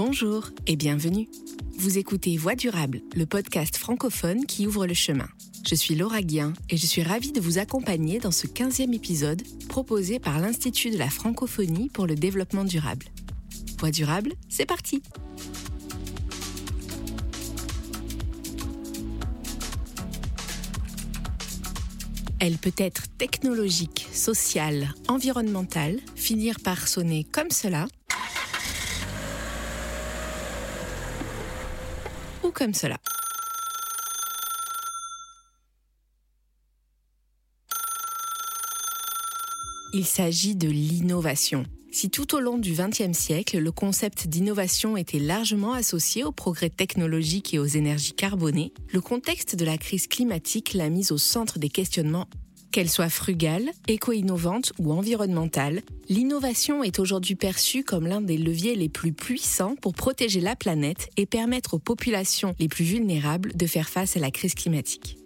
Bonjour et bienvenue. Vous écoutez Voix durable, le podcast francophone qui ouvre le chemin. Je suis Laura Guien et je suis ravie de vous accompagner dans ce 15e épisode proposé par l'Institut de la francophonie pour le développement durable. Voix durable, c'est parti Elle peut être technologique, sociale, environnementale, finir par sonner comme cela Il s'agit de l'innovation. Si tout au long du XXe siècle, le concept d'innovation était largement associé aux progrès technologiques et aux énergies carbonées, le contexte de la crise climatique l'a mise au centre des questionnements. Qu'elle soit frugale, éco-innovante ou environnementale, l'innovation est aujourd'hui perçue comme l'un des leviers les plus puissants pour protéger la planète et permettre aux populations les plus vulnérables de faire face à la crise climatique.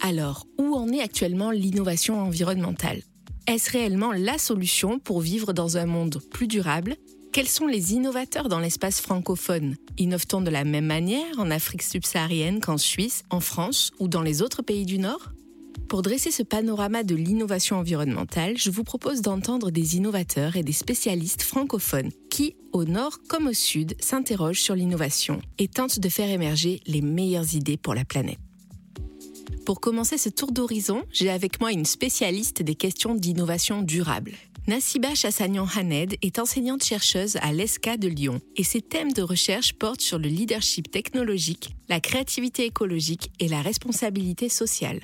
Alors, où en est actuellement l'innovation environnementale? Est-ce réellement la solution pour vivre dans un monde plus durable? Quels sont les innovateurs dans l'espace francophone? Innove-t-on de la même manière en Afrique subsaharienne qu'en Suisse, en France ou dans les autres pays du Nord? Pour dresser ce panorama de l'innovation environnementale, je vous propose d'entendre des innovateurs et des spécialistes francophones qui, au nord comme au sud, s'interrogent sur l'innovation et tentent de faire émerger les meilleures idées pour la planète. Pour commencer ce tour d'horizon, j'ai avec moi une spécialiste des questions d'innovation durable. Nassiba Chassagnan-Haned est enseignante-chercheuse à l'ESCA de Lyon et ses thèmes de recherche portent sur le leadership technologique, la créativité écologique et la responsabilité sociale.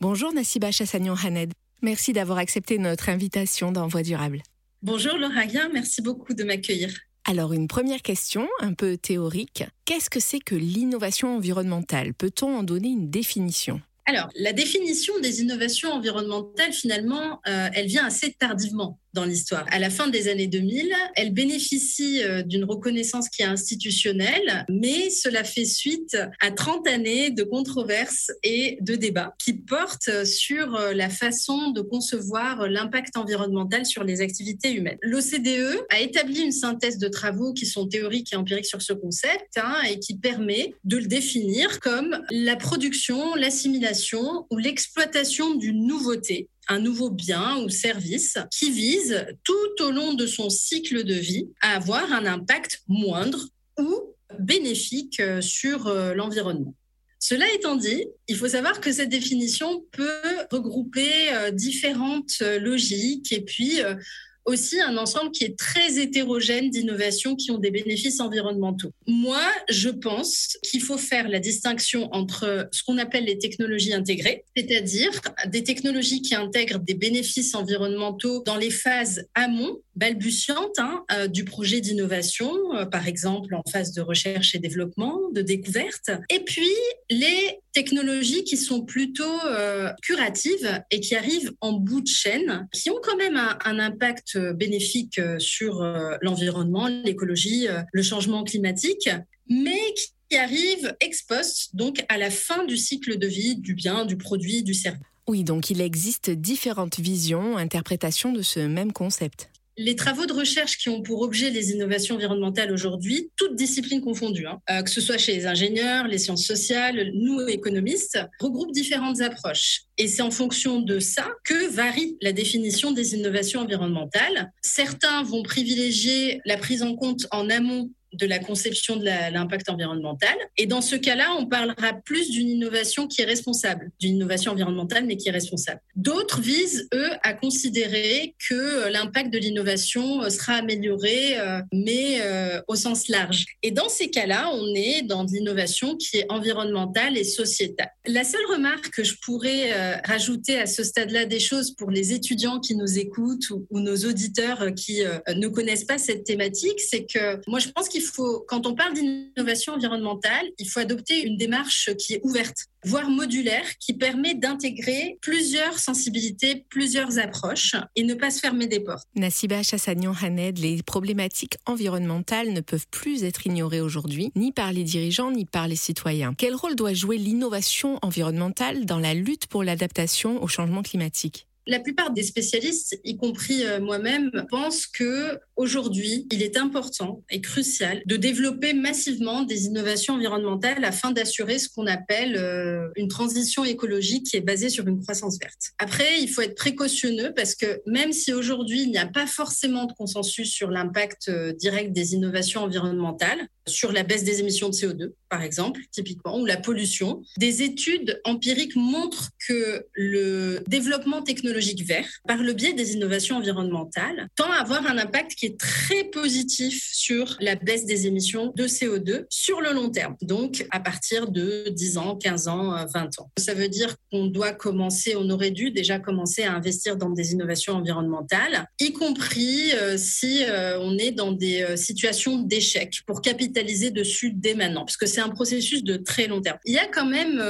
Bonjour Nassiba Chassagnan-Haned, merci d'avoir accepté notre invitation dans Voix durable. Bonjour Laura merci beaucoup de m'accueillir. Alors une première question, un peu théorique. Qu'est-ce que c'est que l'innovation environnementale? Peut-on en donner une définition? Alors, la définition des innovations environnementales, finalement, euh, elle vient assez tardivement dans l'histoire. À la fin des années 2000, elle bénéficie euh, d'une reconnaissance qui est institutionnelle, mais cela fait suite à 30 années de controverses et de débats qui portent sur euh, la façon de concevoir l'impact environnemental sur les activités humaines. L'OCDE a établi une synthèse de travaux qui sont théoriques et empiriques sur ce concept hein, et qui permet de le définir comme la production, l'assimilation ou l'exploitation d'une nouveauté un nouveau bien ou service qui vise tout au long de son cycle de vie à avoir un impact moindre ou bénéfique euh, sur euh, l'environnement. Cela étant dit, il faut savoir que cette définition peut regrouper euh, différentes logiques et puis aussi un ensemble qui est très hétérogène d'innovations qui ont des bénéfices environnementaux. Moi, je pense qu'il faut faire la distinction entre ce qu'on appelle les technologies intégrées, c'est-à-dire des technologies qui intègrent des bénéfices environnementaux dans les phases amont, balbutiantes, hein, euh, du projet d'innovation, euh, par exemple en phase de recherche et développement, de découverte, et puis les technologies qui sont plutôt euh, curatives et qui arrivent en bout de chaîne, qui ont quand même un, impact bénéfique sur l'environnement, l'écologie, le changement climatique, mais qui arrivent ex post, donc à la fin du cycle de vie du bien, du produit, du service. Oui, donc il existe différentes visions, interprétations de ce même concept les travaux de recherche qui ont pour objet les innovations environnementales aujourd'hui, toutes disciplines confondues, hein, euh, que ce soit chez les ingénieurs, les sciences sociales, nous économistes, regroupent différentes approches. Et c'est en fonction de ça que varie la définition des innovations environnementales. Certains vont privilégier la prise en compte en amont de la conception de l'impact environnemental. Et dans ce cas-là, on parlera plus d'une innovation qui est responsable, d'une innovation environnementale, mais qui est responsable. D'autres visent, eux, à considérer que euh, l'impact de l'innovation euh, sera amélioré, euh, mais au sens large. Et dans ces cas-là, on est dans de l'innovation qui est environnementale et sociétale. La seule remarque que je pourrais rajouter à ce stade-là des choses pour les étudiants qui nous écoutent ou, nos auditeurs qui ne connaissent pas cette thématique, c'est que moi, je pense qu'il faut, quand on parle d'innovation environnementale, il faut adopter une démarche qui est ouverte, voire modulaire, qui permet d'intégrer plusieurs sensibilités, plusieurs approches et ne pas se fermer des portes. Nassiba Chassagnon-Haned, les problématiques environnementales ne peuvent plus être ignorées aujourd'hui, ni par les dirigeants, ni par les citoyens. Quel rôle doit jouer l'innovation environnementale dans la lutte pour l'adaptation au changement climatique? La plupart des spécialistes, y compris euh, moi-même, pensent que aujourd'hui, il est important et crucial de développer massivement des innovations environnementales afin d'assurer ce qu'on appelle euh, une transition écologique qui est basée sur une croissance verte. Après, il faut être précautionneux parce que même si aujourd'hui il n'y a pas forcément de consensus sur l'impact euh, direct des innovations environnementales, sur la baisse des émissions de CO2, par exemple, typiquement, ou la pollution. Des études empiriques montrent que le développement technologique vert, par le biais des innovations environnementales, tend à avoir un impact qui est très positif sur la baisse des émissions de CO2 sur le long terme, donc à partir de 10 ans, 15 ans, 20 ans. Ça veut dire qu'on doit commencer, on aurait dû déjà commencer à investir dans des innovations environnementales, y compris euh, si euh, on est dans des euh, situations d'échec pour capitaliser dessus dès maintenant, parce que c'est un processus de très long terme. Il y a quand même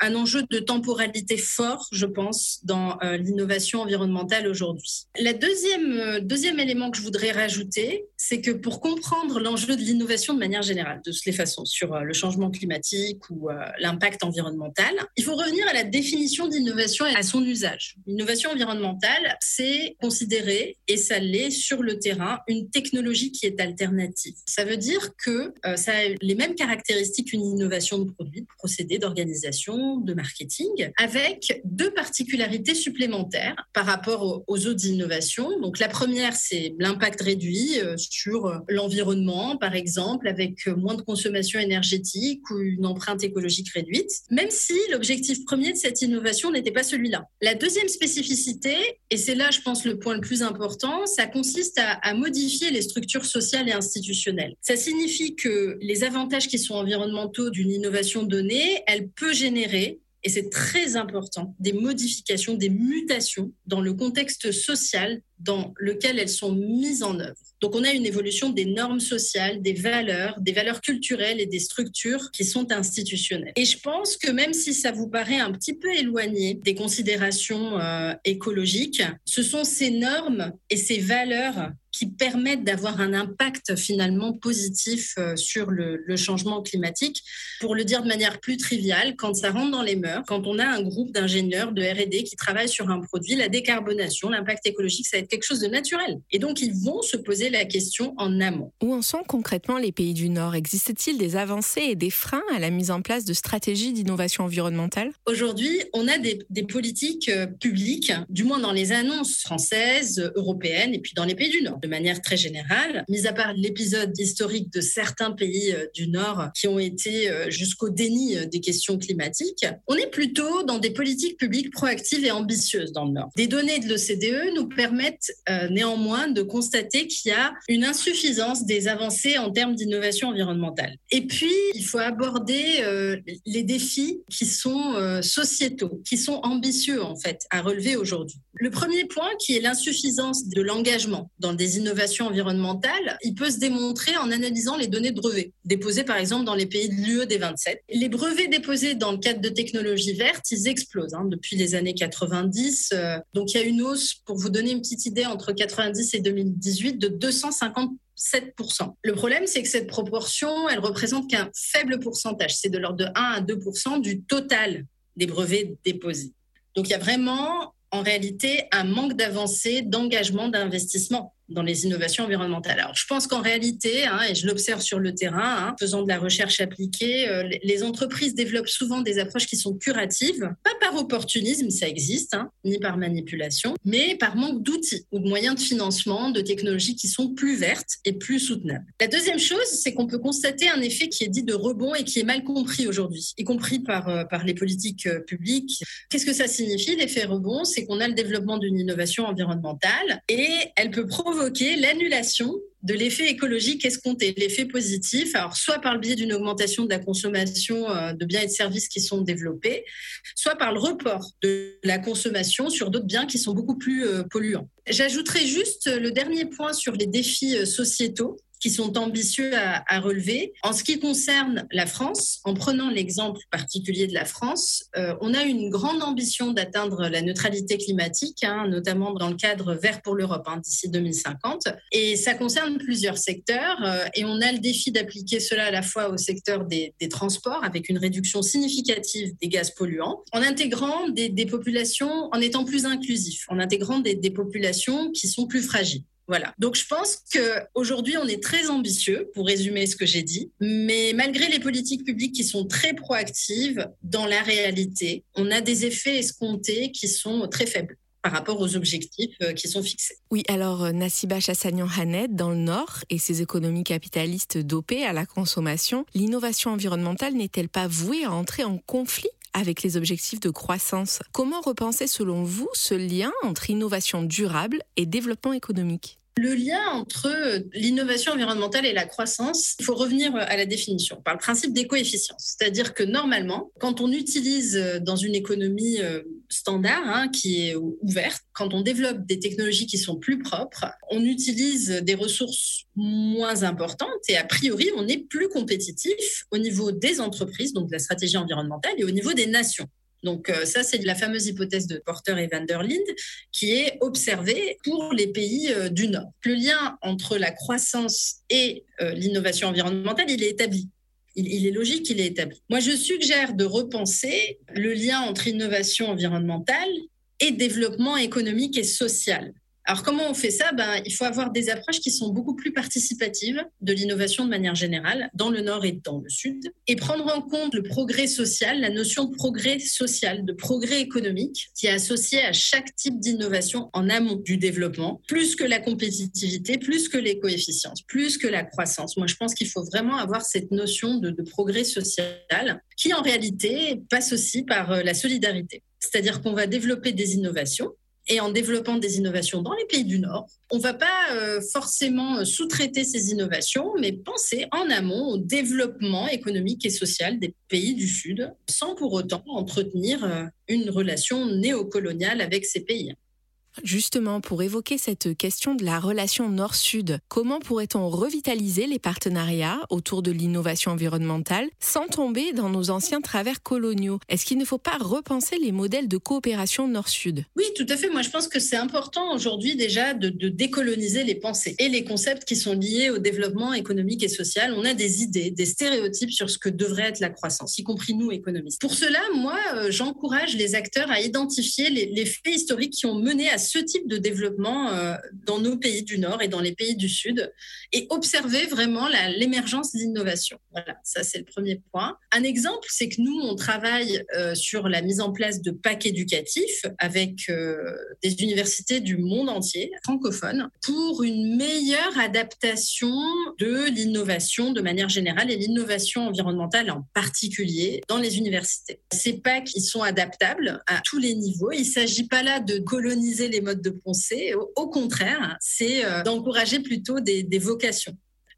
un enjeu de temporalité fort, je pense, dans l'innovation environnementale aujourd'hui. La deuxième, deuxième élément que je voudrais rajouter, c'est que pour comprendre l'enjeu de l'innovation de manière générale, de toutes les façons, sur le changement climatique ou l'impact environnemental, il faut revenir à la définition d'innovation et à son usage. L'innovation environnementale, c'est considérer, et ça l'est sur le terrain, une technologie qui est alternative. Ça veut dire que euh, ça a les mêmes caractéristiques qu'une innovation de produit, de procédé, d'organisation, de marketing, avec deux particularités supplémentaires par rapport aux, autres innovations. Donc la première, c'est l'impact réduit euh, sur l'environnement, par exemple, avec moins de consommation énergétique ou une empreinte écologique réduite, même si l'objectif premier de cette innovation n'était pas celui-là. La deuxième spécificité, et c'est là, je pense, le point le plus important, ça consiste à, à modifier les structures sociales et institutionnelles. Ça signifie que les avantages qui sont environnementaux d'une innovation donnée, elle peut générer et c'est très important, des modifications, des mutations dans le contexte social dans lequel elles sont mises en œuvre. Donc on a une évolution des normes sociales, des valeurs, des valeurs culturelles et des structures qui sont institutionnelles. Et je pense que même si ça vous paraît un petit peu éloigné des considérations euh, écologiques, ce sont ces normes et ces valeurs qui permettent d'avoir un impact finalement positif euh, sur le, le, changement climatique. Pour le dire de manière plus triviale, quand ça rentre dans les mœurs, quand on a un groupe d'ingénieurs de R&D qui travaillent sur un produit, la décarbonation, l'impact écologique, ça va être quelque chose de naturel. Et donc, ils vont se poser la question en amont. Où en sont concrètement les pays du Nord? Existe-t-il des avancées et des freins à la mise en place de stratégies d'innovation environnementale? Aujourd'hui, on a des, des, politiques euh, publiques, du moins dans les annonces françaises, européennes et puis dans les pays du Nord, de manière très générale. Mis à part l'épisode historique de certains pays euh, du Nord qui ont été euh, jusqu'au déni des questions climatiques, on est plutôt dans des politiques publiques proactives et ambitieuses dans le Nord. Des données de l'OCDE nous permettent euh, néanmoins de constater qu'il y a une insuffisance des avancées en termes d'innovation environnementale. Et puis, il faut aborder euh, les défis qui sont euh, sociétaux, qui sont ambitieux en fait à relever aujourd'hui. Le premier point, qui est l'insuffisance de l'engagement dans des innovations environnementales, il peut se démontrer en analysant les données de brevets déposées par exemple dans les pays de l'UE des 27. Les brevets déposés dans le cadre de technologies vertes, ils explosent hein, depuis les années 90. donc il y a une hausse, pour vous donner une petite idée, entre 90 et 2018 de 257% Le problème, c'est que cette proportion, elle représente qu'un faible pourcentage. C'est de l'ordre de 1 à 2% du total des brevets déposés. Donc il y a vraiment, en réalité, un manque d'avancée, d'engagement, d'investissement dans les innovations environnementales. Alors, je pense qu'en réalité, hein, et je l'observe sur le terrain, hein, faisant de la recherche appliquée, euh, les entreprises développent souvent des approches qui sont curatives, pas par opportunisme, ça existe, hein, ni par manipulation, mais par manque d'outils ou de moyens de financement, de technologies qui sont plus vertes et plus soutenables. La deuxième chose, c'est qu'on peut constater un effet qui est dit de rebond et qui est mal compris aujourd'hui, y compris par, euh, par les politiques euh, publiques. Qu'est-ce que ça signifie, l'effet rebond? C'est qu'on a le développement d'une innovation environnementale et elle peut provoquer provoquer l'annulation de l'effet écologique escompté, l'effet positif, alors soit par le biais d'une augmentation de la consommation euh, de biens et de services qui sont développés, soit par le report de la consommation sur d'autres biens qui sont beaucoup plus euh, polluants. J'ajouterai juste le dernier point sur les défis euh, sociétaux qui sont ambitieux à, relever. En ce qui concerne la France, en prenant l'exemple particulier de la France, euh, on a une grande ambition d'atteindre la neutralité climatique, hein, notamment dans le cadre vert pour l'Europe hein, d'ici 2050. Et ça concerne plusieurs secteurs. Euh, et on a le défi d'appliquer cela à la fois au secteur des, transports, avec une réduction significative des gaz polluants, en intégrant des, populations, en étant plus inclusif, en intégrant des, des populations qui sont plus fragiles. Voilà. Donc je pense qu'aujourd'hui, on est très ambitieux, pour résumer ce que j'ai dit, mais malgré les politiques publiques qui sont très proactives, dans la réalité, on a des effets escomptés qui sont très faibles par rapport aux objectifs euh, qui sont fixés. Oui, alors euh, Nassiba Chassagnan-Hanet, dans le Nord et ses économies capitalistes dopées à la consommation, l'innovation environnementale n'est-elle pas vouée à entrer en conflit avec les objectifs de croissance. Comment repenser selon vous ce lien entre innovation durable et développement économique? Le lien entre l'innovation environnementale et la croissance, il faut revenir à la définition par le principe des coefficients. C'est-à-dire que normalement, quand on utilise dans une économie euh, standard, hein, qui est ouverte, quand on développe des technologies qui sont plus propres, on utilise des ressources moins importantes et a priori, on est plus compétitif au niveau des entreprises, donc de la stratégie environnementale, et au niveau des nations. Donc euh, ça, c'est la fameuse hypothèse de Porter et van der Linde qui est observée pour les pays euh, du Nord. Le lien entre la croissance et euh, l'innovation environnementale, il est établi. il, est logique, il est établi. Moi, je suggère de repenser le lien entre innovation environnementale et développement économique et social. Alors comment on fait ça? Ben, Il faut avoir des approches qui sont beaucoup plus participatives de l'innovation de manière générale, dans le nord et dans le sud, et prendre en compte le progrès social, la notion de progrès social, de progrès économique, qui est associée à chaque type d'innovation en amont du développement, plus que la compétitivité, plus que les coefficients, plus que la croissance. Moi, je pense qu'il faut vraiment avoir cette notion de, progrès social, qui en réalité passe aussi par euh, la solidarité. C'est-à-dire qu'on va développer des innovations et en développant des innovations dans les pays du Nord. On ne va pas euh, forcément euh, sous-traiter ces innovations, mais penser en amont au développement économique et social des pays du Sud, sans pour autant entretenir euh, une relation néocoloniale avec ces pays. Justement, pour évoquer cette question de la relation nord-sud, comment pourrait-on revitaliser les partenariats autour de l'innovation environnementale sans tomber dans nos anciens travers coloniaux? Est-ce qu'il ne faut pas repenser les modèles de coopération nord-sud? Oui, tout à fait. Moi, je pense que c'est important aujourd'hui déjà de, décoloniser les pensées et les concepts qui sont liés au développement économique et social. On a des idées, des stéréotypes sur ce que devrait être la croissance, y compris nous, économistes. Pour cela, moi, euh, j'encourage les acteurs à identifier les, les faits historiques qui ont mené à ce type de développement euh, dans nos pays du Nord et dans les pays du Sud et observer vraiment l'émergence d'innovation. Voilà, ça c'est le premier point. Un exemple, c'est que nous, on travaille euh, sur la mise en place de packs éducatifs avec euh, des universités du monde entier, francophones, pour une meilleure adaptation de l'innovation de manière générale et l'innovation environnementale en particulier dans les universités. Ces packs, ils sont adaptables à tous les niveaux. Il ne s'agit pas là de coloniser les modes de pensée. Au, contraire, c'est euh, d'encourager plutôt des, vocations.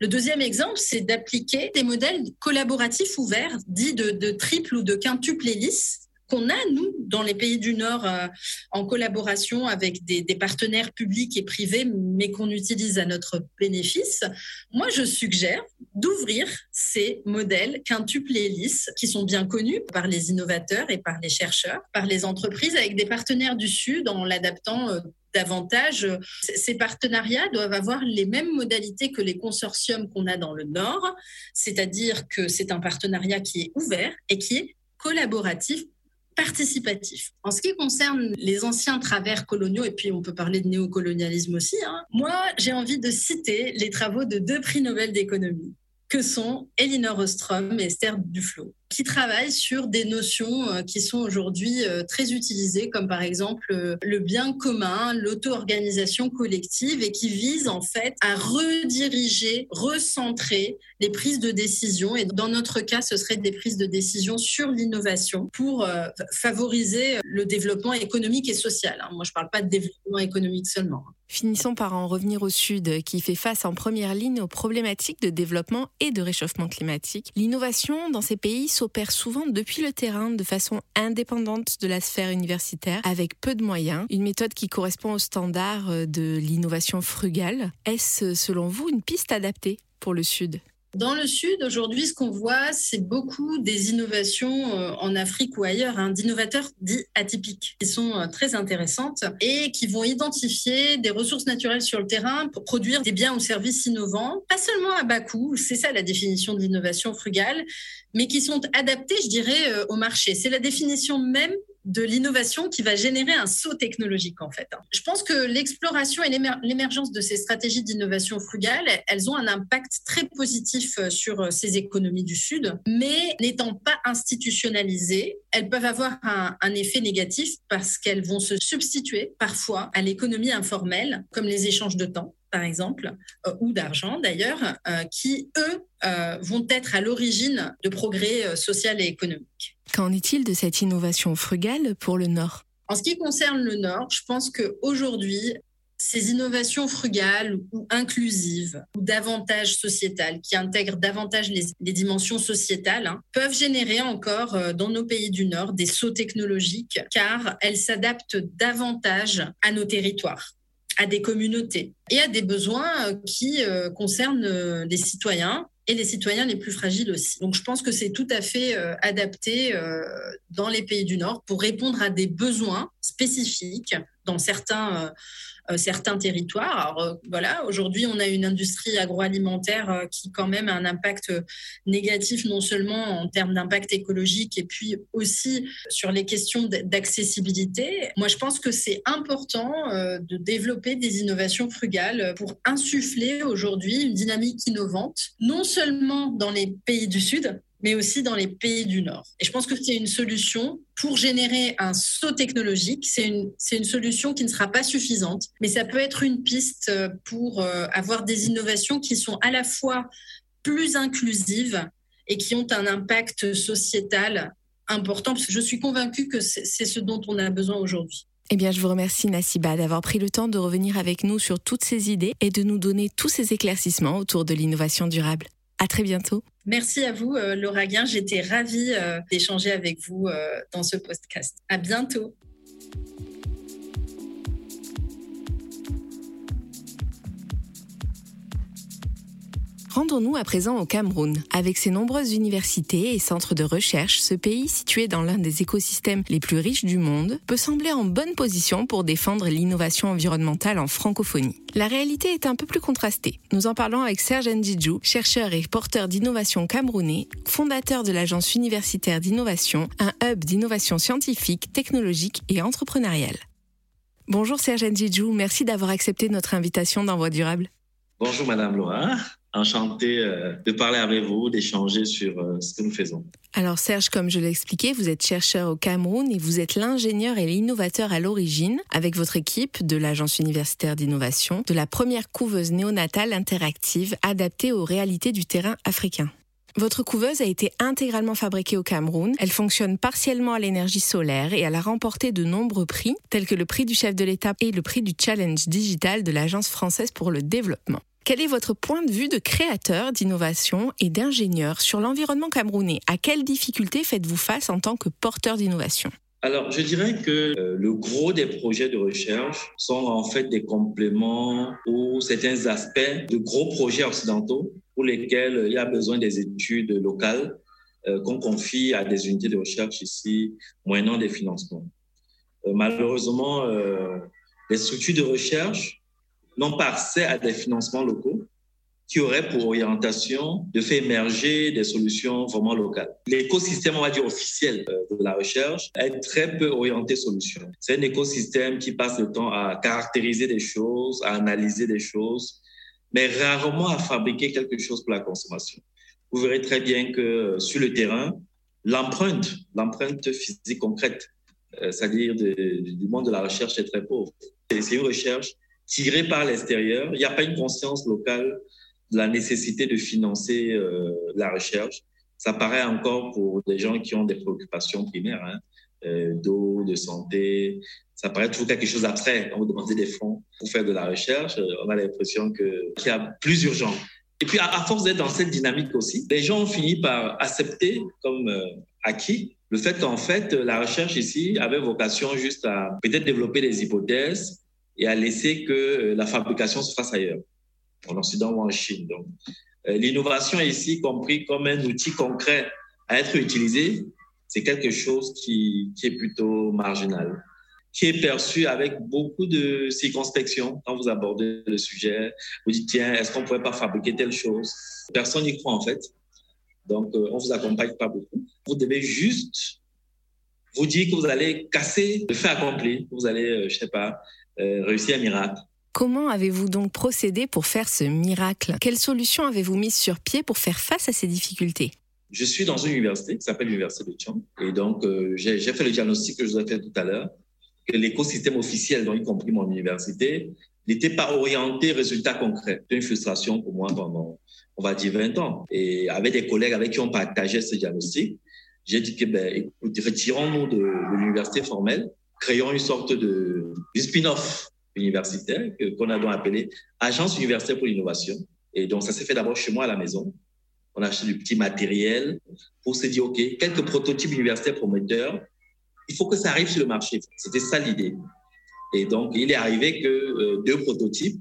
Le deuxième exemple, c'est d'appliquer des modèles collaboratifs ouverts, dits de, triple ou de quintuple hélice, qu'on a, nous, dans les pays du Nord, euh, en collaboration avec des, partenaires publics et privés, mais qu'on utilise à notre bénéfice, moi, je suggère d'ouvrir ces modèles quintuple hélice qui sont bien connus par les innovateurs et par les chercheurs, par les entreprises, avec des partenaires du Sud en l'adaptant. Euh, davantage. Ces partenariats doivent avoir les mêmes modalités que les consortiums qu'on a dans le Nord, c'est-à-dire que c'est un partenariat qui est ouvert et qui est collaboratif participatif. En ce qui concerne les anciens travers coloniaux, et puis on peut parler de néocolonialisme aussi, hein, moi j'ai envie de citer les travaux de deux prix Nobel d'économie, que sont Elinor Ostrom et Esther Duflo qui travaillent sur des notions euh, qui sont aujourd'hui euh, très utilisées, comme par exemple euh, le bien commun, l'auto-organisation collective, et qui visent en fait à rediriger, recentrer les prises de décision. Et dans notre cas, ce serait des prises de décision sur l'innovation pour favoriser le développement économique et social. Hein. Moi, je ne parle pas de développement économique seulement. Hein. Finissons par en revenir au Sud, qui fait face en première ligne aux problématiques de développement et de réchauffement climatique. L'innovation dans ces pays s'opère souvent depuis le terrain de façon indépendante de la sphère universitaire, avec peu de moyens, une méthode qui correspond aux standards euh, de l'innovation frugale. Est-ce, selon vous, une piste adaptée pour le Sud? Dans le Sud, aujourd'hui, ce qu'on voit, c'est beaucoup des innovations euh, en Afrique ou ailleurs, hein, d'innovateurs dits atypiques, qui sont euh, très intéressantes et qui vont identifier des ressources naturelles sur le terrain pour produire des biens ou services innovants, pas seulement à bas coût, c'est ça la définition d'innovation frugale, mais qui sont adaptés, je dirais, euh, au marché. C'est la définition même de l'innovation qui va générer un saut technologique en fait. Je pense que l'exploration et l'émergence de ces stratégies d'innovation frugale, elles ont un impact très positif euh, sur euh, ces économies du Sud, mais n'étant pas institutionnalisées, elles peuvent avoir un, effet négatif parce qu'elles vont se substituer parfois à l'économie informelle, comme les échanges de temps par exemple, euh, ou d'argent d'ailleurs, qui, eux, vont être à l'origine de progrès social et économique. Qu'en est-il de cette innovation frugale pour le Nord? En ce qui concerne le Nord, je pense qu'aujourd'hui, ces innovations frugales ou inclusives ou davantage sociétales, qui intègrent davantage les, dimensions sociétales, hein, peuvent générer encore euh, dans nos pays du Nord des sauts technologiques car elles s'adaptent davantage à nos territoires à des communautés et à des besoins euh, qui euh, concernent les citoyens et les citoyens les plus fragiles aussi. Donc je pense que c'est tout à fait euh, adapté euh, dans les pays du Nord pour répondre à des besoins spécifiques dans certains, euh, euh, certains territoires. Alors euh, voilà, aujourd'hui, on a une industrie agroalimentaire euh, qui quand même a un impact négatif, non seulement en termes d'impact écologique, et puis aussi sur les questions d'accessibilité. Moi, je pense que c'est important de développer des innovations frugales pour insuffler aujourd'hui une dynamique innovante, non seulement dans les pays du Sud, mais aussi dans les pays du Nord. Et je pense que c'est une solution pour générer un saut technologique. C'est une, une solution qui ne sera pas suffisante, mais ça peut être une piste pour euh, avoir des innovations qui sont à la fois plus inclusives et qui ont un impact sociétal important. Parce que je suis convaincue que c'est ce dont on a besoin aujourd'hui. Eh bien, je vous remercie, Nassiba, d'avoir pris le temps de revenir avec nous sur toutes ces idées et de nous donner tous ces éclaircissements autour de l'innovation durable. À très bientôt. Merci à vous, euh, Laura Guin. J'étais ravie euh, d'échanger avec vous euh, dans ce podcast. À bientôt. Rendons-nous à présent au Cameroun. Avec ses nombreuses universités et centres de recherche, ce pays, situé dans l'un des écosystèmes les plus riches du monde, peut sembler en bonne position pour défendre l'innovation environnementale en francophonie. La réalité est un peu plus contrastée. Nous en parlons avec Serge Ndidjou, chercheur et porteur d'innovation camerounais, fondateur de l'agence universitaire d'innovation, un hub d'innovation scientifique, technologique et entrepreneuriale. Bonjour Serge Ndidjou, merci d'avoir accepté notre invitation dans Voie durable. Bonjour Madame Laura enchanté euh, de parler avec vous, d'échanger sur euh, ce que nous faisons. Alors Serge, comme je l'ai expliqué, vous êtes chercheur au Cameroun et vous êtes l'ingénieur et l'innovateur à l'origine, avec votre équipe de l'Agence universitaire d'innovation, de la première couveuse néonatale interactive adaptée aux réalités du terrain africain. Votre couveuse a été intégralement fabriquée au Cameroun. Elle fonctionne partiellement à l'énergie solaire et elle a remporté de nombreux prix, tels que le prix du chef de l'État et le prix du challenge digital de l'Agence française pour le développement. Quel est votre point de vue de créateur, d'innovation et d'ingénieur sur l'environnement camerounais? À quelles difficultés faites-vous face en tant que porteur d'innovation? Alors, je dirais que euh, le gros des projets de recherche sont en fait des compléments ou certains aspects de gros projets occidentaux pour lesquels il y a besoin des études locales euh, qu'on confie à des unités de recherche ici, moyennant des financements. Euh, malheureusement, les structures de recherche n'ont pas accès à des financements locaux qui auraient pour orientation de faire émerger des solutions vraiment locales. L'écosystème, on va dire, officiel euh, de la recherche est très peu orienté solution. C'est un écosystème qui passe le temps à caractériser des choses, à analyser des choses, mais rarement à fabriquer quelque chose pour la consommation. Vous verrez très bien que euh, sur le terrain, l'empreinte, l'empreinte physique concrète, euh, c'est-à-dire du monde de la recherche est très pauvre. C'est une recherche tiré par l'extérieur. Il n'y a pas une conscience locale de la nécessité de financer euh, la recherche. Ça paraît encore pour des gens qui ont des préoccupations primaires, hein, euh, d'eau, de santé. Ça paraît toujours quelque chose d'abstrait quand vous demandez des fonds pour faire de la recherche. Euh, on a l'impression qu'il y a plus urgent. Et puis, à, force d'être dans cette dynamique aussi, les gens ont fini par accepter comme acquis le fait qu'en fait, la recherche ici avait vocation juste à peut-être développer des hypothèses, et à laisser que euh, la fabrication se fasse ailleurs, en Occident ou en Chine. Donc, Euh, l'innovation ici compris comme un outil concret à être utilisé, c'est quelque chose qui, qui est plutôt marginal qui est perçu avec beaucoup de circonspection quand vous abordez le sujet. Vous dites, tiens, est-ce qu'on ne pourrait pas fabriquer telle chose? Personne n'y croit en fait. Donc, euh, on ne vous accompagne pas beaucoup. Vous devez juste vous dire que vous allez casser le fait accompli, vous allez, je ne sais pas, euh, réussir un miracle. Comment avez-vous donc procédé pour faire ce miracle? Quelles solutions avez-vous mises sur pied pour faire face à ces difficultés? Je suis dans une université qui s'appelle l'Université de Chiang. Et donc, j'ai fait le diagnostic que je vous ai fait tout à l'heure que l'écosystème officiel, dont y compris mon université, n'était pas orienté résultat concret. C'est une frustration pour moi pendant, on va dire, 20 ans. Et avec des collègues avec qui on partageait ce diagnostic, j'ai dit que, ben, écoute, retirons-nous de, l'université formelle, créons une sorte de, spin-off universitaire qu'on a donc appelé Agence universitaire pour l'innovation. Et donc, ça s'est fait d'abord chez moi à la maison. On a acheté du petit matériel pour se dire, OK, quelques prototypes universitaires prometteurs il faut que ça arrive sur le marché. C'était ça l'idée. Et donc, il est arrivé que euh, deux prototypes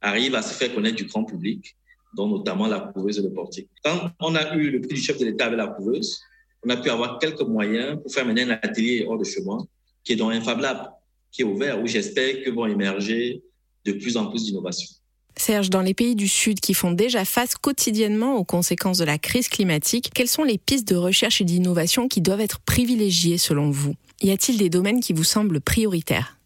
arrivent à se faire connaître du grand public, dont notamment la couveuse et le portique. Quand on a eu le prix du chef de l'État avec la couveuse, on a pu avoir quelques moyens pour faire mener un atelier hors de chez moi, qui est dans un Fab Lab, qui est ouvert, où j'espère que vont émerger de plus en plus d'innovations. Serge, dans les pays du Sud qui font déjà face quotidiennement aux conséquences de la crise climatique, quelles sont les pistes de recherche et d'innovation qui doivent être privilégiées selon vous? Y a-t-il des domaines qui vous semblent prioritaires?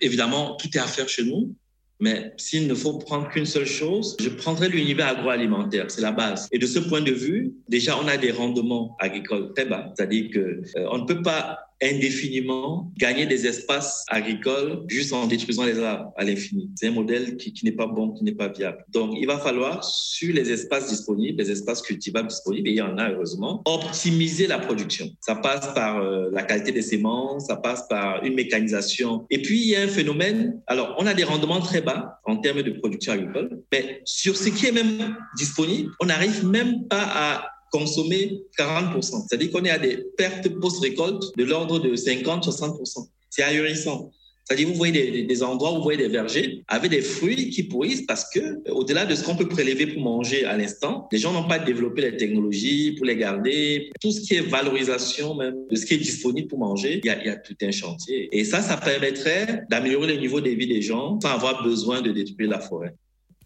Évidemment, tout est à faire chez nous. Mais s'il ne faut prendre qu'une seule chose, je prendrais l'univers agroalimentaire, c'est la base. Et de ce point de vue, déjà, on a des rendements agricoles très bas. C'est-à-dire qu'on euh, ne peut pas indéfiniment gagner des espaces agricoles juste en détruisant les arbres à l'infini. C'est un modèle qui, qui n'est pas bon, qui n'est pas viable. Donc, il va falloir, sur les espaces disponibles, les espaces cultivables disponibles, et il y en a heureusement, optimiser la production. Ça passe par euh, la qualité des semences, ça passe par une mécanisation. Et puis, il y a un phénomène, alors, on a des rendements très bas en termes de production agricole, mais sur ce qui est même disponible, on n'arrive même pas à consommer 40%. C'est-à-dire qu'on est à des pertes post-récolte de l'ordre de 50-60%. C'est ahurissant. C'est-à-dire, vous voyez des, endroits où vous voyez des vergers avec des fruits qui pourrissent parce que, au-delà de ce qu'on peut prélever pour manger à l'instant, les gens n'ont pas développé les technologies pour les garder. Tout ce qui est valorisation même de ce qui est disponible pour manger, il y a, il y a tout un chantier. Et ça, ça permettrait d'améliorer le niveau de vie des gens sans avoir besoin de détruire la forêt.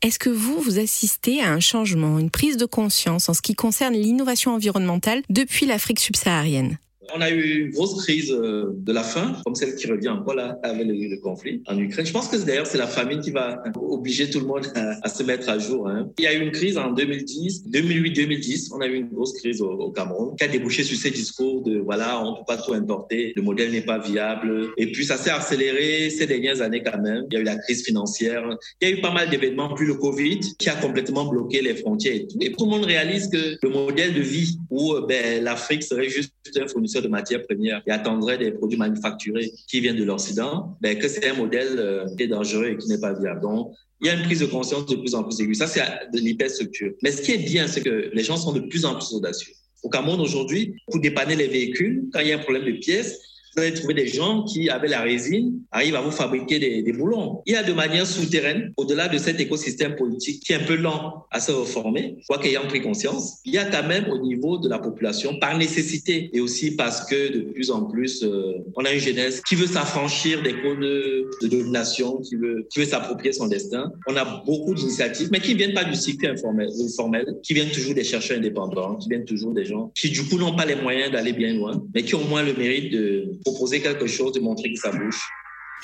Est-ce que vous, vous assistez à un changement, une prise de conscience en ce qui concerne l'innovation environnementale depuis l'Afrique subsaharienne? On a eu une grosse crise euh, de la faim, comme celle qui revient encore avec le, conflit en Ukraine. Je pense que d'ailleurs c'est la famine qui va obliger tout le monde à, se mettre à jour. Hein. Il y a eu une crise en 2010, 2008-2010. On a eu une grosse crise au, Cameroun qui a débouché sur ces discours de voilà on peut pas tout importer, le modèle n'est pas viable. Et puis ça s'est accéléré ces dernières années quand même. Il y a eu la crise financière, il y a eu pas mal d'événements, puis le Covid qui a complètement bloqué les frontières et tout. Et tout le monde réalise que le modèle de vie où euh, ben, l'Afrique serait juste un fournisseur de matières premières et attendrait des produits manufacturés qui viennent de l'Occident, ben, que c'est un modèle euh, qui est dangereux et qui n'est pas viable. Donc, il y a une prise de conscience de plus en plus aiguë. Ça, c'est de l'hyperstructure. Mais ce qui est bien, c'est que les gens sont de plus en plus audacieux. Au Cameroun, aujourd'hui, pour dépanner les véhicules, quand il y a un problème de pièces, vous trouver des gens qui, avec la résine, arrivent à vous fabriquer des, boulons. Il y a de manière souterraine, au-delà de cet écosystème politique qui est un peu lent à se reformer, quoi qu'ayant pris conscience, il y a quand même au niveau de la population, par nécessité et aussi parce que de plus en plus, euh, on a une jeunesse qui veut s'affranchir des codes de domination, qui veut, qui veut s'approprier son destin. On a beaucoup d'initiatives, mais qui ne viennent pas du cycle informel, informel, qui viennent toujours des chercheurs indépendants, qui viennent toujours des gens qui, du coup, n'ont pas les moyens d'aller bien loin, mais qui ont au moins le mérite de proposer quelque chose, de montrer que ça bouge.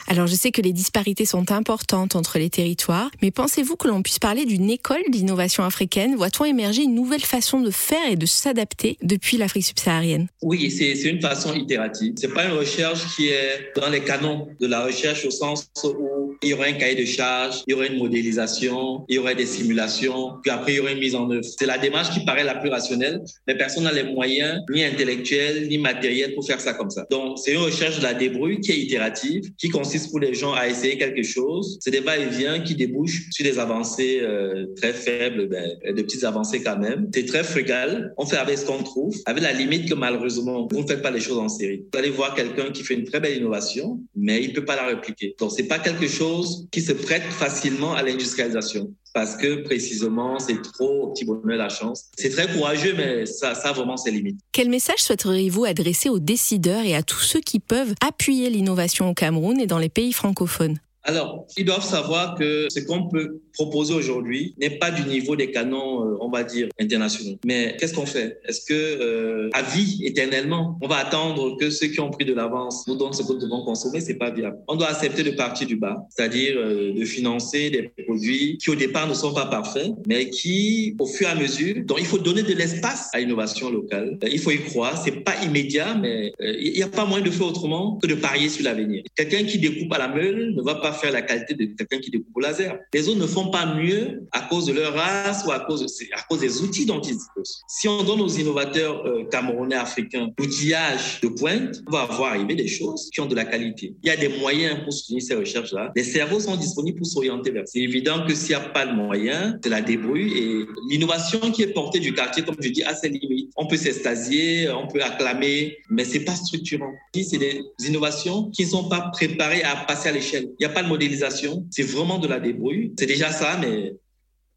Alors je sais que les disparités sont importantes entre les territoires, mais pensez-vous que l'on puisse parler d'une école d'innovation africaine? Voit-on émerger une nouvelle façon de faire et de s'adapter depuis l'Afrique subsaharienne? Oui, c'est une façon itérative. C'est pas une recherche qui est dans les canons de la recherche au sens où il y aurait un cahier de charge, il y aurait une modélisation, il y aurait des simulations, puis après il y aurait une mise en œuvre. C'est la démarche qui paraît la plus rationnelle, mais personne n'a les moyens, ni intellectuels, ni matériels pour faire ça comme ça. Donc c'est une recherche de la débrouille qui est itérative, qui consiste pour les gens à essayer quelque chose. C'est des va-et-vient qui débouchent sur des avancées euh, très faibles, ben, de petites avancées quand même. C'est très frugal. On fait avec ce qu'on trouve, avec la limite que malheureusement, vous ne faites pas les choses en série. Vous allez voir quelqu'un qui fait une très belle innovation, mais il ne peut pas la répliquer. Donc, c'est pas quelque chose qui se prête facilement à l'industrialisation. Parce que précisément, c'est trop au petit bonheur la chance. C'est très courageux, mais ça, ça vraiment ses limites. Quel message souhaiteriez-vous adresser aux décideurs et à tous ceux qui peuvent appuyer l'innovation au Cameroun et dans les pays francophones? Alors, ils doivent savoir que ce qu'on peut proposer aujourd'hui n'est pas du niveau des canons, euh, on va dire, internationaux. Mais qu'est-ce qu'on fait? Est-ce que euh, à vie, éternellement, on va attendre que ceux qui ont pris de l'avance nous donnent ce que nous devons consommer? C'est pas viable. On doit accepter de partir du bas, c'est-à-dire euh, de financer des produits qui au départ ne sont pas parfaits, mais qui, au fur et à mesure, donc il faut donner de l'espace à l'innovation locale. Il faut y croire. C'est pas immédiat, mais il n'y a pas moyen de faire autrement que de parier sur l'avenir. Quelqu'un qui découpe à la meule ne va pas faire la qualité de quelqu'un qui découpe au laser. Les autres ne font pas mieux à cause de leur race ou à cause, à cause des outils dont ils disposent. Si on donne aux innovateurs euh, camerounais, africains, l'outillage de pointe, on va voir arriver des choses qui ont de la qualité. Il y a des moyens pour soutenir ces recherches-là. Les cerveaux sont disponibles pour s'orienter vers. C'est évident que s'il n'y a pas de moyens, c'est la débrouille et l'innovation qui est portée du quartier, comme je dis, a ses limites. On peut s'extasier, on peut acclamer, mais c'est pas structurant. C'est des innovations qui ne sont pas préparées à passer à l'échelle. Il n'y a pas modélisation, c'est vraiment de la débrouille. C'est déjà ça, mais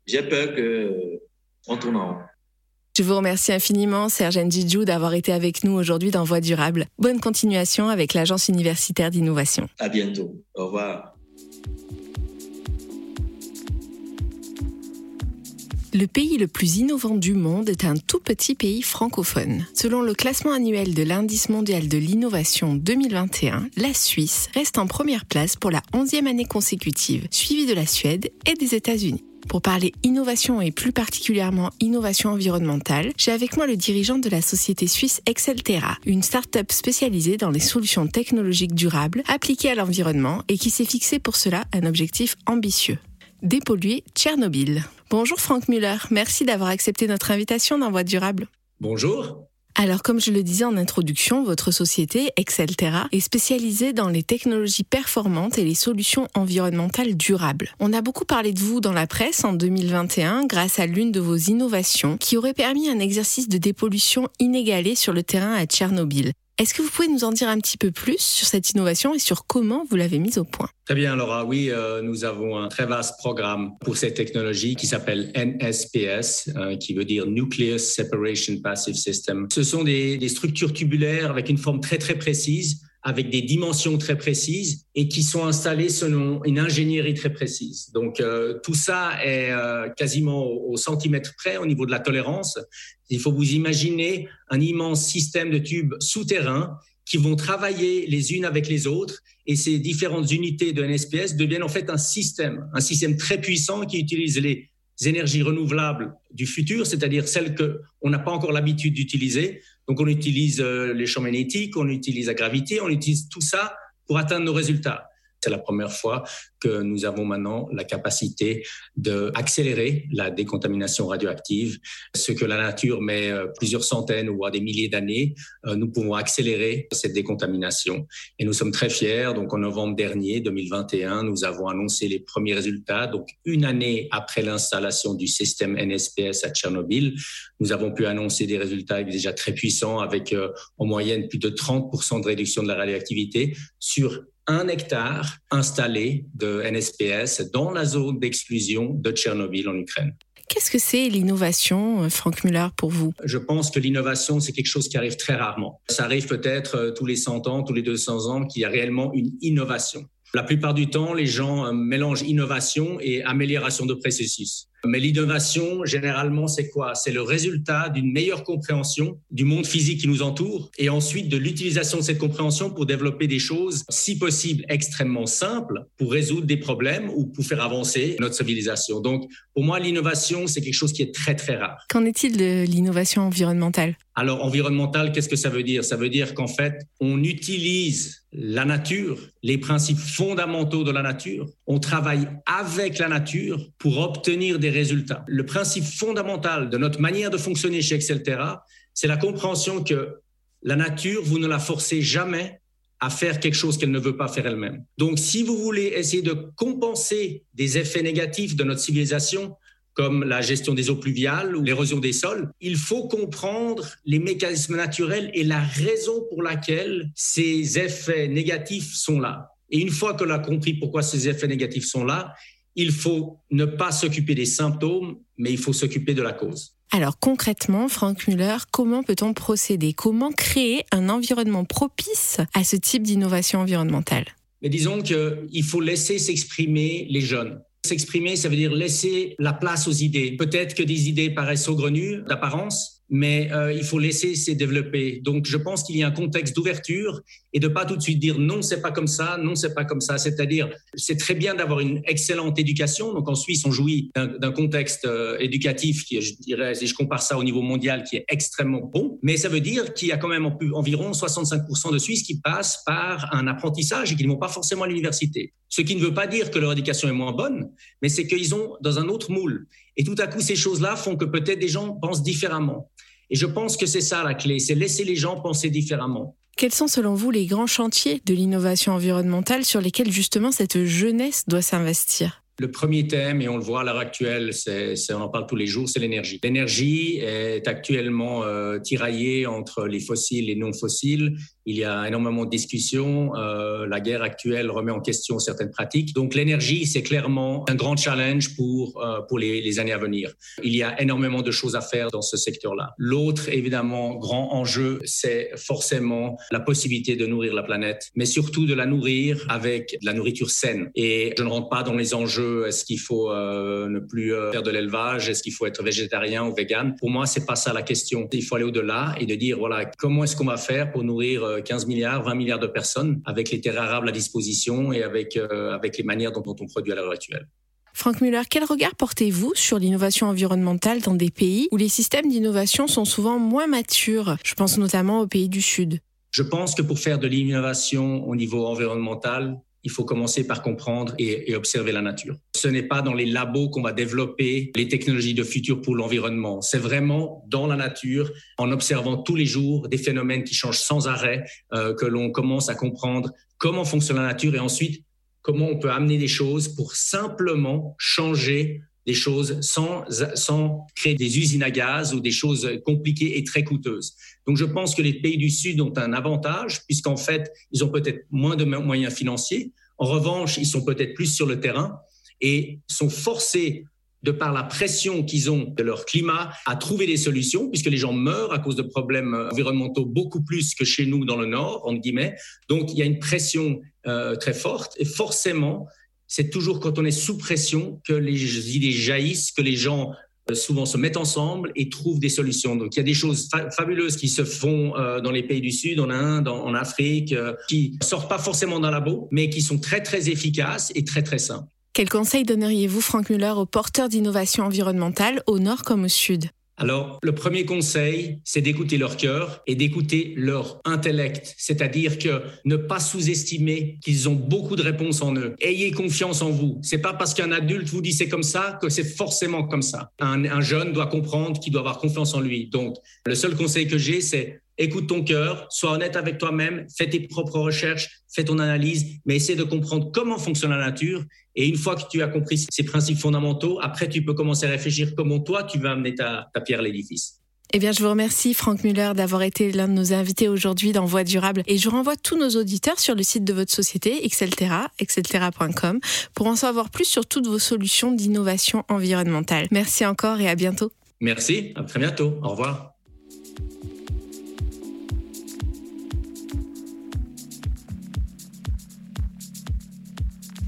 j'ai peur qu'on tourne en rond. Je vous remercie infiniment, Serge Ndjidjou, d'avoir été avec nous aujourd'hui dans Voie durable. Bonne continuation avec l'Agence universitaire d'innovation. À bientôt. Au revoir. Le pays le plus innovant du monde est un tout petit pays francophone. Selon le classement annuel de l'indice mondial de l'innovation 2021, la Suisse reste en première place pour la 11e année consécutive, suivie de la Suède et des États-Unis. Pour parler innovation et plus particulièrement innovation environnementale, j'ai avec moi le dirigeant de la société suisse Excelterra, une start-up spécialisée dans les solutions technologiques durables appliquées à l'environnement et qui s'est fixé pour cela un objectif ambitieux dépolluer Tchernobyl. Bonjour Franck Muller, merci d'avoir accepté notre invitation dans Voie durable. Bonjour. Alors, comme je le disais en introduction, votre société, Excelterra, est spécialisée dans les technologies performantes et les solutions environnementales durables. On a beaucoup parlé de vous dans la presse en 2021 grâce à l'une de vos innovations qui aurait permis un exercice de dépollution inégalé sur le terrain à Tchernobyl. Est-ce que vous pouvez nous en dire un petit peu plus sur cette innovation et sur comment vous l'avez mise au point? Très bien, Laura. Oui, euh, nous avons un très vaste programme pour cette technologie qui s'appelle NSPS, euh, qui veut dire Nucleus Separation Passive System. Ce sont des, des structures tubulaires avec une forme très très précise avec des dimensions très précises et qui sont installées selon une ingénierie très précise. Donc euh, tout ça est euh, quasiment au, centimètre près au niveau de la tolérance. Il faut vous imaginer un immense système de tubes souterrains qui vont travailler les unes avec les autres et ces différentes unités de NSPS deviennent en fait un système, un système très puissant qui utilise les énergies renouvelables du futur, c'est-à-dire celles qu'on n'a pas encore l'habitude d'utiliser, donc on utilise euh, les champs magnétiques, on utilise la gravité, on utilise tout ça pour atteindre nos résultats. C'est la première fois que nous avons maintenant la capacité d'accélérer la décontamination radioactive. Ce que la nature met euh, plusieurs centaines ou des milliers d'années, euh, nous pouvons accélérer cette décontamination. Et nous sommes très fiers. Donc en novembre dernier, 2021, nous avons annoncé les premiers résultats. Donc une année après l'installation du système NSPS à Tchernobyl, nous avons pu annoncer des résultats déjà très puissants avec euh, en moyenne plus de 30% de réduction de la radioactivité sur un hectare installé de NSPS dans la zone d'exclusion de Tchernobyl en Ukraine. Qu'est-ce que c'est l'innovation, euh, Franck Muller, pour vous? Je pense que l'innovation, c'est quelque chose qui arrive très rarement. Ça arrive peut-être euh, tous les 100 ans, tous les 200 ans, qu'il y a réellement une innovation. La plupart du temps, les gens euh, mélangent innovation et amélioration de processus. Mais l'innovation, généralement, c'est quoi? C'est le résultat d'une meilleure compréhension du monde physique qui nous entoure et ensuite de l'utilisation de cette compréhension pour développer des choses, si possible, extrêmement simples pour résoudre des problèmes ou pour faire avancer notre civilisation. Donc, pour moi, l'innovation, c'est quelque chose qui est très, très rare. Qu'en est-il de l'innovation environnementale? Alors, environnementale, qu'est-ce que ça veut dire? Ça veut dire qu'en fait, on utilise la nature, les principes fondamentaux de la nature. On travaille avec la nature pour obtenir des résultats. Le principe fondamental de notre manière de fonctionner chez Excelterra, c'est la compréhension que la nature, vous ne la forcez jamais à faire quelque chose qu'elle ne veut pas faire elle-même. Donc, si vous voulez essayer de compenser des effets négatifs de notre civilisation, comme la gestion des eaux pluviales ou l'érosion des sols, il faut comprendre les mécanismes naturels et la raison pour laquelle ces effets négatifs sont là. Et une fois que l'on a compris pourquoi ces effets négatifs sont là, il faut ne pas s'occuper des symptômes, mais il faut s'occuper de la cause. Alors concrètement, Frank Muller, comment peut-on procéder? Comment créer un environnement propice à ce type d'innovation environnementale? Mais disons qu'il faut laisser s'exprimer les jeunes. S'exprimer, ça veut dire laisser la place aux idées. Peut-être que des idées paraissent saugrenues d'apparence, mais euh, il faut laisser se développer. Donc, je pense qu'il y a un contexte d'ouverture et de pas tout de suite dire non, c'est pas comme ça, non, c'est pas comme ça. C'est-à-dire, c'est très bien d'avoir une excellente éducation. Donc, en Suisse, on jouit d'un contexte euh, éducatif qui, je dirais, si je compare ça au niveau mondial, qui est extrêmement bon. Mais ça veut dire qu'il y a quand même environ 65% de Suisses qui passent par un apprentissage et qui ne vont pas forcément à l'université. Ce qui ne veut pas dire que leur éducation est moins bonne, mais c'est qu'ils ont dans un autre moule. Et tout à coup, ces choses-là font que peut-être des gens pensent différemment. Et je pense que c'est ça la clé, c'est laisser les gens penser différemment. Quels sont selon vous les grands chantiers de l'innovation environnementale sur lesquels justement cette jeunesse doit s'investir? Le premier thème, et on le voit à l'heure actuelle, c'est, on en parle tous les jours, c'est l'énergie. L'énergie est actuellement euh, tiraillée entre les fossiles et non fossiles. Il y a énormément de discussions. Euh, la guerre actuelle remet en question certaines pratiques. Donc l'énergie, c'est clairement un grand challenge pour, euh, pour les, les, années à venir. Il y a énormément de choses à faire dans ce secteur-là. L'autre, évidemment, grand enjeu, c'est forcément la possibilité de nourrir la planète, mais surtout de la nourrir avec de la nourriture saine. Et je ne rentre pas dans les enjeux, est-ce qu'il faut euh, ne plus euh, faire de l'élevage, est-ce qu'il faut être végétarien ou vegan. Pour moi, c'est pas ça la question. Il faut aller au-delà et de dire, voilà, comment est-ce qu'on va faire pour nourrir 15 milliards, 20 milliards de personnes avec les terres arables à disposition et avec, euh, avec les manières dont, on produit à l'heure actuelle. Franck Muller, quel regard portez-vous sur l'innovation environnementale dans des pays où les systèmes d'innovation sont souvent moins matures? Je pense notamment aux pays du Sud. Je pense que pour faire de l'innovation au niveau environnemental, il faut commencer par comprendre et, observer la nature. Ce n'est pas dans les labos qu'on va développer les technologies de futur pour l'environnement. C'est vraiment dans la nature, en observant tous les jours des phénomènes qui changent sans arrêt, euh, que l'on commence à comprendre comment fonctionne la nature et ensuite comment on peut amener des choses pour simplement changer des choses sans, sans créer des usines à gaz ou des choses compliquées et très coûteuses. Donc je pense que les pays du Sud ont un avantage puisqu'en fait, ils ont peut-être moins de moyens financiers. En revanche, ils sont peut-être plus sur le terrain et sont forcés de par la pression qu'ils ont de leur climat, à trouver des solutions, puisque les gens meurent à cause de problèmes environnementaux beaucoup plus que chez nous dans le Nord, entre guillemets. Donc, il y a une pression euh, très forte, et forcément, c'est toujours quand on est sous pression que les idées jaillissent, que les gens euh, souvent se mettent ensemble et trouvent des solutions. Donc il y a des choses fabuleuses qui se font euh, dans les pays du Sud, en Inde, en, Afrique, euh, qui sortent pas forcément d'un labo, mais qui sont très très efficaces et très très simples. Quel conseil donneriez-vous, Franck Muller, aux porteurs d'innovation environnementale, au nord comme au sud? Alors, le premier conseil, c'est d'écouter leur cœur et d'écouter leur intellect, c'est-à-dire que ne pas sous-estimer qu'ils ont beaucoup de réponses en eux. Ayez confiance en vous. C'est pas parce qu'un adulte vous dit c'est comme ça que c'est forcément comme ça. Un, un jeune doit comprendre qu'il doit avoir confiance en lui. Donc, le seul conseil que j'ai, c'est écoute ton cœur, sois honnête avec toi-même, fais tes propres recherches, fais ton analyse, mais essaie de comprendre comment fonctionne la nature. Et une fois que tu as compris ces principes fondamentaux, après, tu peux commencer à réfléchir comment toi, tu vas amener ta, pierre à l'édifice. Eh bien, je vous remercie, Franck Muller, d'avoir été l'un de nos invités aujourd'hui dans Voix durable. Et je renvoie tous nos auditeurs sur le site de votre société, Excelterra, excelterra.com, pour en savoir plus sur toutes vos solutions d'innovation environnementale. Merci encore et à bientôt. Merci, à très bientôt. Au revoir.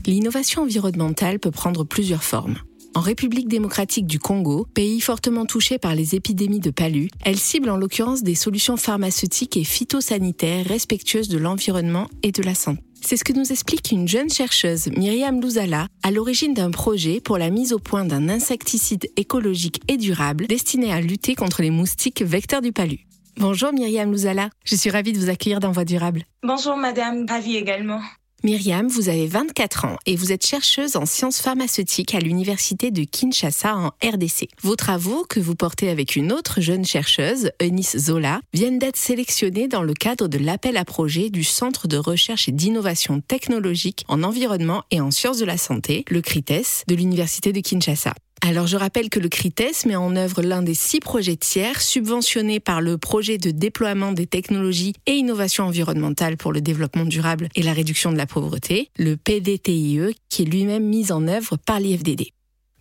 L'innovation environnementale peut prendre plusieurs formes. En République démocratique du Congo, pays fortement touché par les épidémies de palu, elle cible en l'occurrence des solutions pharmaceutiques et phytosanitaires respectueuses de l'environnement et de la santé. C'est ce que nous explique une jeune chercheuse, Myriam Louzala, à l'origine d'un projet pour la mise au point d'un insecticide écologique et durable destiné à lutter contre les moustiques vecteurs du palu. Bonjour Myriam Louzala, je suis ravie de vous accueillir dans Voie durable. Bonjour madame, ravie également. Myriam, vous avez 24 ans et vous êtes chercheuse en sciences pharmaceutiques à l'université de Kinshasa en RDC. Vos travaux, que vous portez avec une autre jeune chercheuse, Eunice Zola, viennent d'être sélectionnés dans le cadre de l'appel à projet du Centre de recherche et d'innovation technologique en environnement et en sciences de la santé, le CRITES, de l'université de Kinshasa. Alors je rappelle que le CRITES met en œuvre l'un des six projets tiers subventionnés par le projet de déploiement des technologies et innovations environnementales pour le développement durable et la réduction de la pauvreté, le PDTIE, qui est lui-même mis en œuvre par l'IFDD.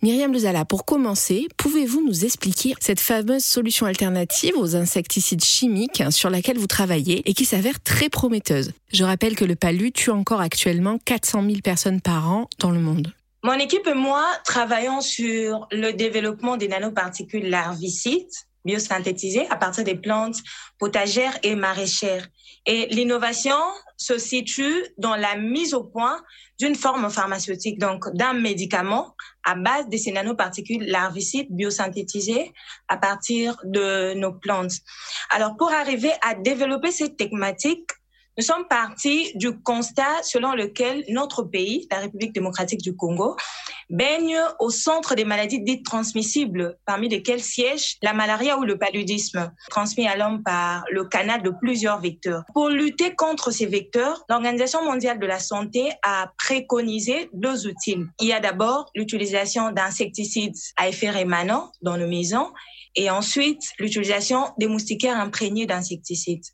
Myriam Lezala, pour commencer, pouvez-vous nous expliquer cette fameuse solution alternative aux insecticides chimiques sur laquelle vous travaillez et qui s'avère très prometteuse? Je rappelle que le palu tue encore actuellement 400 000 personnes par an dans le monde. Mon équipe et moi travaillons sur le développement des nanoparticules larvicides biosynthétisées à partir des plantes potagères et maraîchères. Et l'innovation se situe dans la mise au point d'une forme pharmaceutique, donc d'un médicament à base de ces nanoparticules larvicides biosynthétisées à partir de nos plantes. Alors, pour arriver à développer cette thématique, nous sommes partis du constat selon lequel notre pays, la République démocratique du Congo, baigne au centre des maladies dites transmissibles, parmi lesquelles siège la malaria ou le paludisme, transmis à l'homme par le canal de plusieurs vecteurs. Pour lutter contre ces vecteurs, l'Organisation mondiale de la santé a préconisé deux outils. Il y a d'abord l'utilisation d'insecticides à effet rémanent dans nos maisons et ensuite l'utilisation des moustiquaires imprégnés d'insecticides.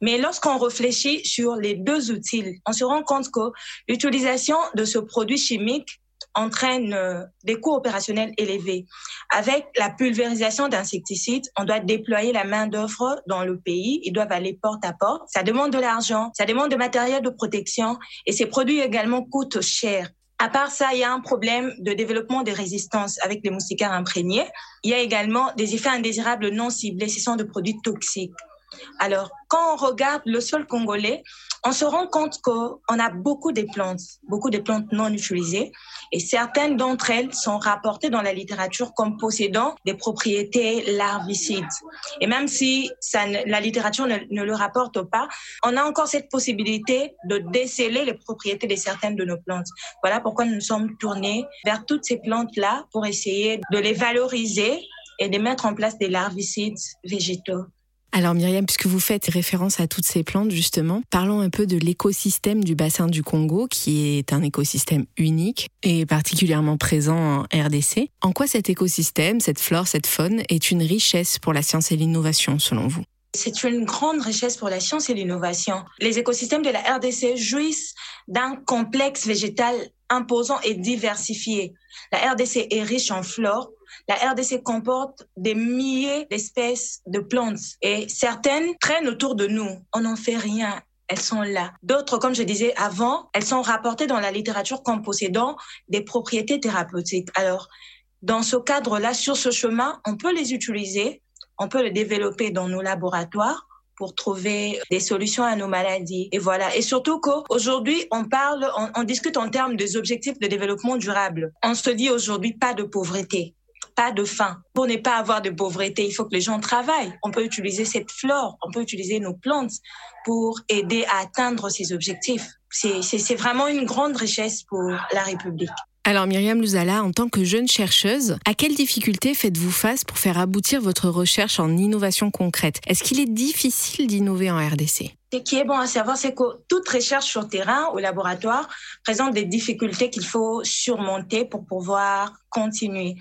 Mais lorsqu'on réfléchit sur les deux outils, on se rend compte que l'utilisation de ce produit chimique entraîne euh, des coûts opérationnels élevés. Avec la pulvérisation d'insecticides, on doit déployer la main d'œuvre dans le pays. Ils doivent aller porte à porte. Ça demande de l'argent, ça demande de matériel de protection et ces produits également coûtent cher. À part ça, il y a un problème de développement des résistances avec les moustiquaires imprégnés. Il y a également des effets indésirables non ciblés. Ce sont des produits toxiques. Alors, quand on regarde le sol congolais, on se rend compte qu'on a beaucoup de plantes, beaucoup de plantes non utilisées, et certaines d'entre elles sont rapportées dans la littérature comme possédant des propriétés larvicides. Et même si la littérature ne, le rapporte pas, on a encore cette possibilité de déceler les propriétés de certaines de nos plantes. Voilà pourquoi nous sommes tournés vers toutes ces plantes-là pour essayer de les valoriser et de mettre en place des larvicides végétaux. Alors Myriam, puisque vous faites référence à toutes ces plantes justement, parlons un peu de l'écosystème du bassin du Congo, qui est un écosystème unique et particulièrement présent en RDC. En quoi cet écosystème, cette flore, cette faune est une richesse pour la science et l'innovation selon vous? C'est une grande richesse pour la science et l'innovation. Les écosystèmes de la RDC jouissent d'un complexe végétal imposant et diversifié. La RDC est riche en flore, la RDC comporte des milliers d'espèces de plantes et certaines traînent autour de nous. On n'en fait rien. Elles sont là. D'autres, comme je disais avant, elles sont rapportées dans la littérature comme possédant des propriétés thérapeutiques. Alors, dans ce cadre-là, sur ce chemin, on peut les utiliser, on peut les développer dans nos laboratoires pour trouver des solutions à nos maladies. Et voilà. Et surtout qu'aujourd'hui, on parle, on, discute en termes des objectifs de développement durable. On se dit aujourd'hui pas de pauvreté de faim. Pour ne pas avoir de pauvreté, il faut que les gens travaillent. On peut utiliser cette flore, on peut utiliser nos plantes pour aider à atteindre ces objectifs. C'est vraiment une grande richesse pour la République. Alors Myriam Luzala, en tant que jeune chercheuse, à quelles difficultés faites-vous face pour faire aboutir votre recherche en innovation concrète? Est-ce qu'il est difficile d'innover en RDC ce qui est bon à savoir, c'est que toute recherche sur terrain au laboratoire présente des difficultés qu'il faut surmonter pour pouvoir continuer.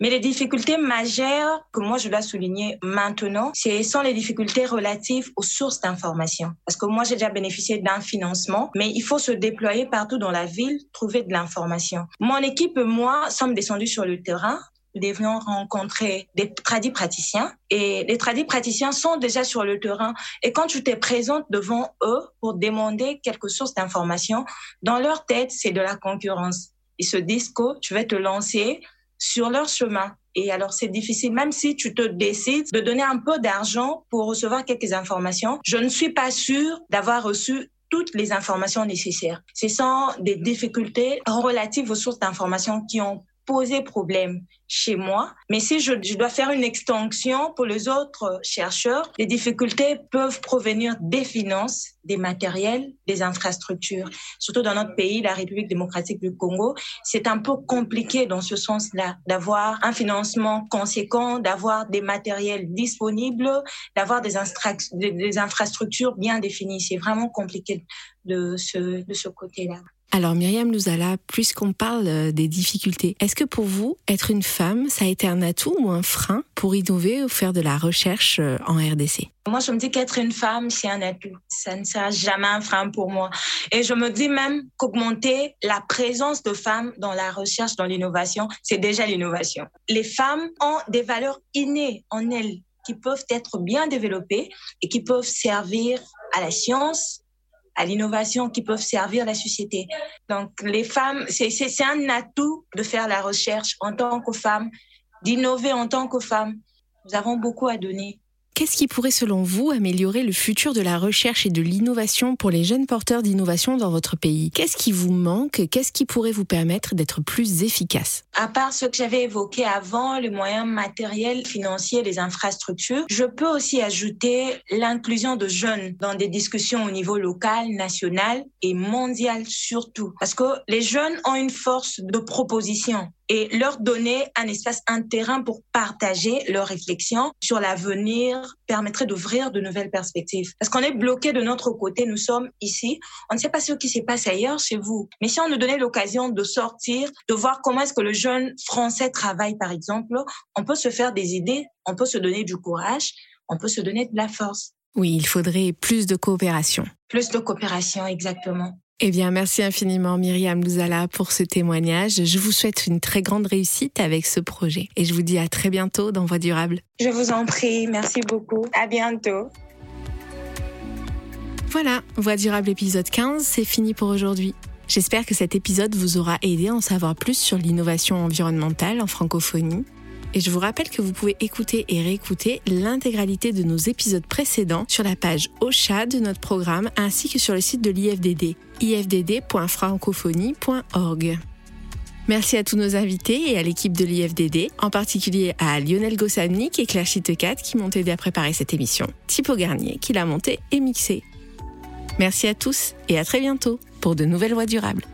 Mais les difficultés majeures que moi je dois souligner maintenant, ce sont les difficultés relatives aux sources d'information. Parce que moi j'ai déjà bénéficié d'un financement, mais il faut se déployer partout dans la ville, trouver de l'information. Mon équipe et moi sommes descendus sur le terrain devions rencontrer des tradis praticiens et les tradis praticiens sont déjà sur le terrain et quand tu te présentes devant eux pour demander quelque source d'information, dans leur tête, c'est de la concurrence. Ils se disent que tu vas te lancer sur leur chemin. Et alors, c'est difficile, même si tu te décides de donner un peu d'argent pour recevoir quelques informations. Je ne suis pas sûre d'avoir reçu toutes les informations nécessaires. Ce sont des difficultés relatives aux sources d'informations qui ont poser problème chez moi. Mais si je, dois faire une extension pour les autres chercheurs, les difficultés peuvent provenir des finances, des matériels, des infrastructures. Surtout dans notre pays, la République démocratique du Congo, c'est un peu compliqué dans ce sens-là d'avoir un financement conséquent, d'avoir des matériels disponibles, d'avoir des, infrastructures bien définies. C'est vraiment compliqué de ce côté-là. Alors Myriam Louzala, puisqu'on parle euh, des difficultés, est-ce que pour vous, être une femme, ça a été un atout ou un frein pour innover ou faire de la recherche euh, en RDC Moi, je me dis qu'être une femme, c'est un atout. Ça ne sera jamais un frein pour moi. Et je me dis même qu'augmenter la présence de femmes dans la recherche, dans l'innovation, c'est déjà l'innovation. Les femmes ont des valeurs innées en elles qui peuvent être bien développées et qui peuvent servir à la science, à l'innovation qui peuvent servir la société. Donc, les femmes, c'est un atout de faire la recherche en tant que femme, d'innover en tant que femme. Nous avons beaucoup à donner. Qu'est-ce qui pourrait, selon vous, améliorer le futur de la recherche et de l'innovation pour les jeunes porteurs d'innovation dans votre pays? Qu'est-ce qui vous manque? Qu'est-ce qui pourrait vous permettre d'être plus efficace? À part ce que j'avais évoqué avant, les moyens matériels, financiers, les infrastructures, je peux aussi ajouter l'inclusion de jeunes dans des discussions au niveau local, national et mondial surtout. Parce que les jeunes ont une force de proposition et leur donner un espace, un terrain pour partager leurs réflexions sur l'avenir permettrait d'ouvrir de nouvelles perspectives. Parce qu'on est bloqué de notre côté, nous sommes ici, on ne sait pas ce qui se passe ailleurs chez vous. Mais si on nous donnait l'occasion de sortir, de voir comment est-ce que le jeune français travaille, par exemple, on peut se faire des idées, on peut se donner du courage, on peut se donner de la force. Oui, il faudrait plus de coopération. Plus de coopération, exactement. Eh bien, merci infiniment Myriam Louzala pour ce témoignage. Je vous souhaite une très grande réussite avec ce projet et je vous dis à très bientôt dans Voix durable. Je vous en prie, merci beaucoup. À bientôt. Voilà, Voix durable épisode 15, c'est fini pour aujourd'hui. J'espère que cet épisode vous aura aidé à en savoir plus sur l'innovation environnementale en francophonie et je vous rappelle que vous pouvez écouter et réécouter l'intégralité de nos épisodes précédents sur la page OCHA de notre programme ainsi que sur le site de l'IFDD, ifdd.francophonie.org. Merci à tous nos invités et à l'équipe de l'IFDD, en particulier à Lionel Gossamnik et Claire Chitecat qui m'ont aidé à préparer cette émission, Thibaut Garnier qui l'a montée et mixée. Merci à tous et à très bientôt pour de nouvelles voies durables.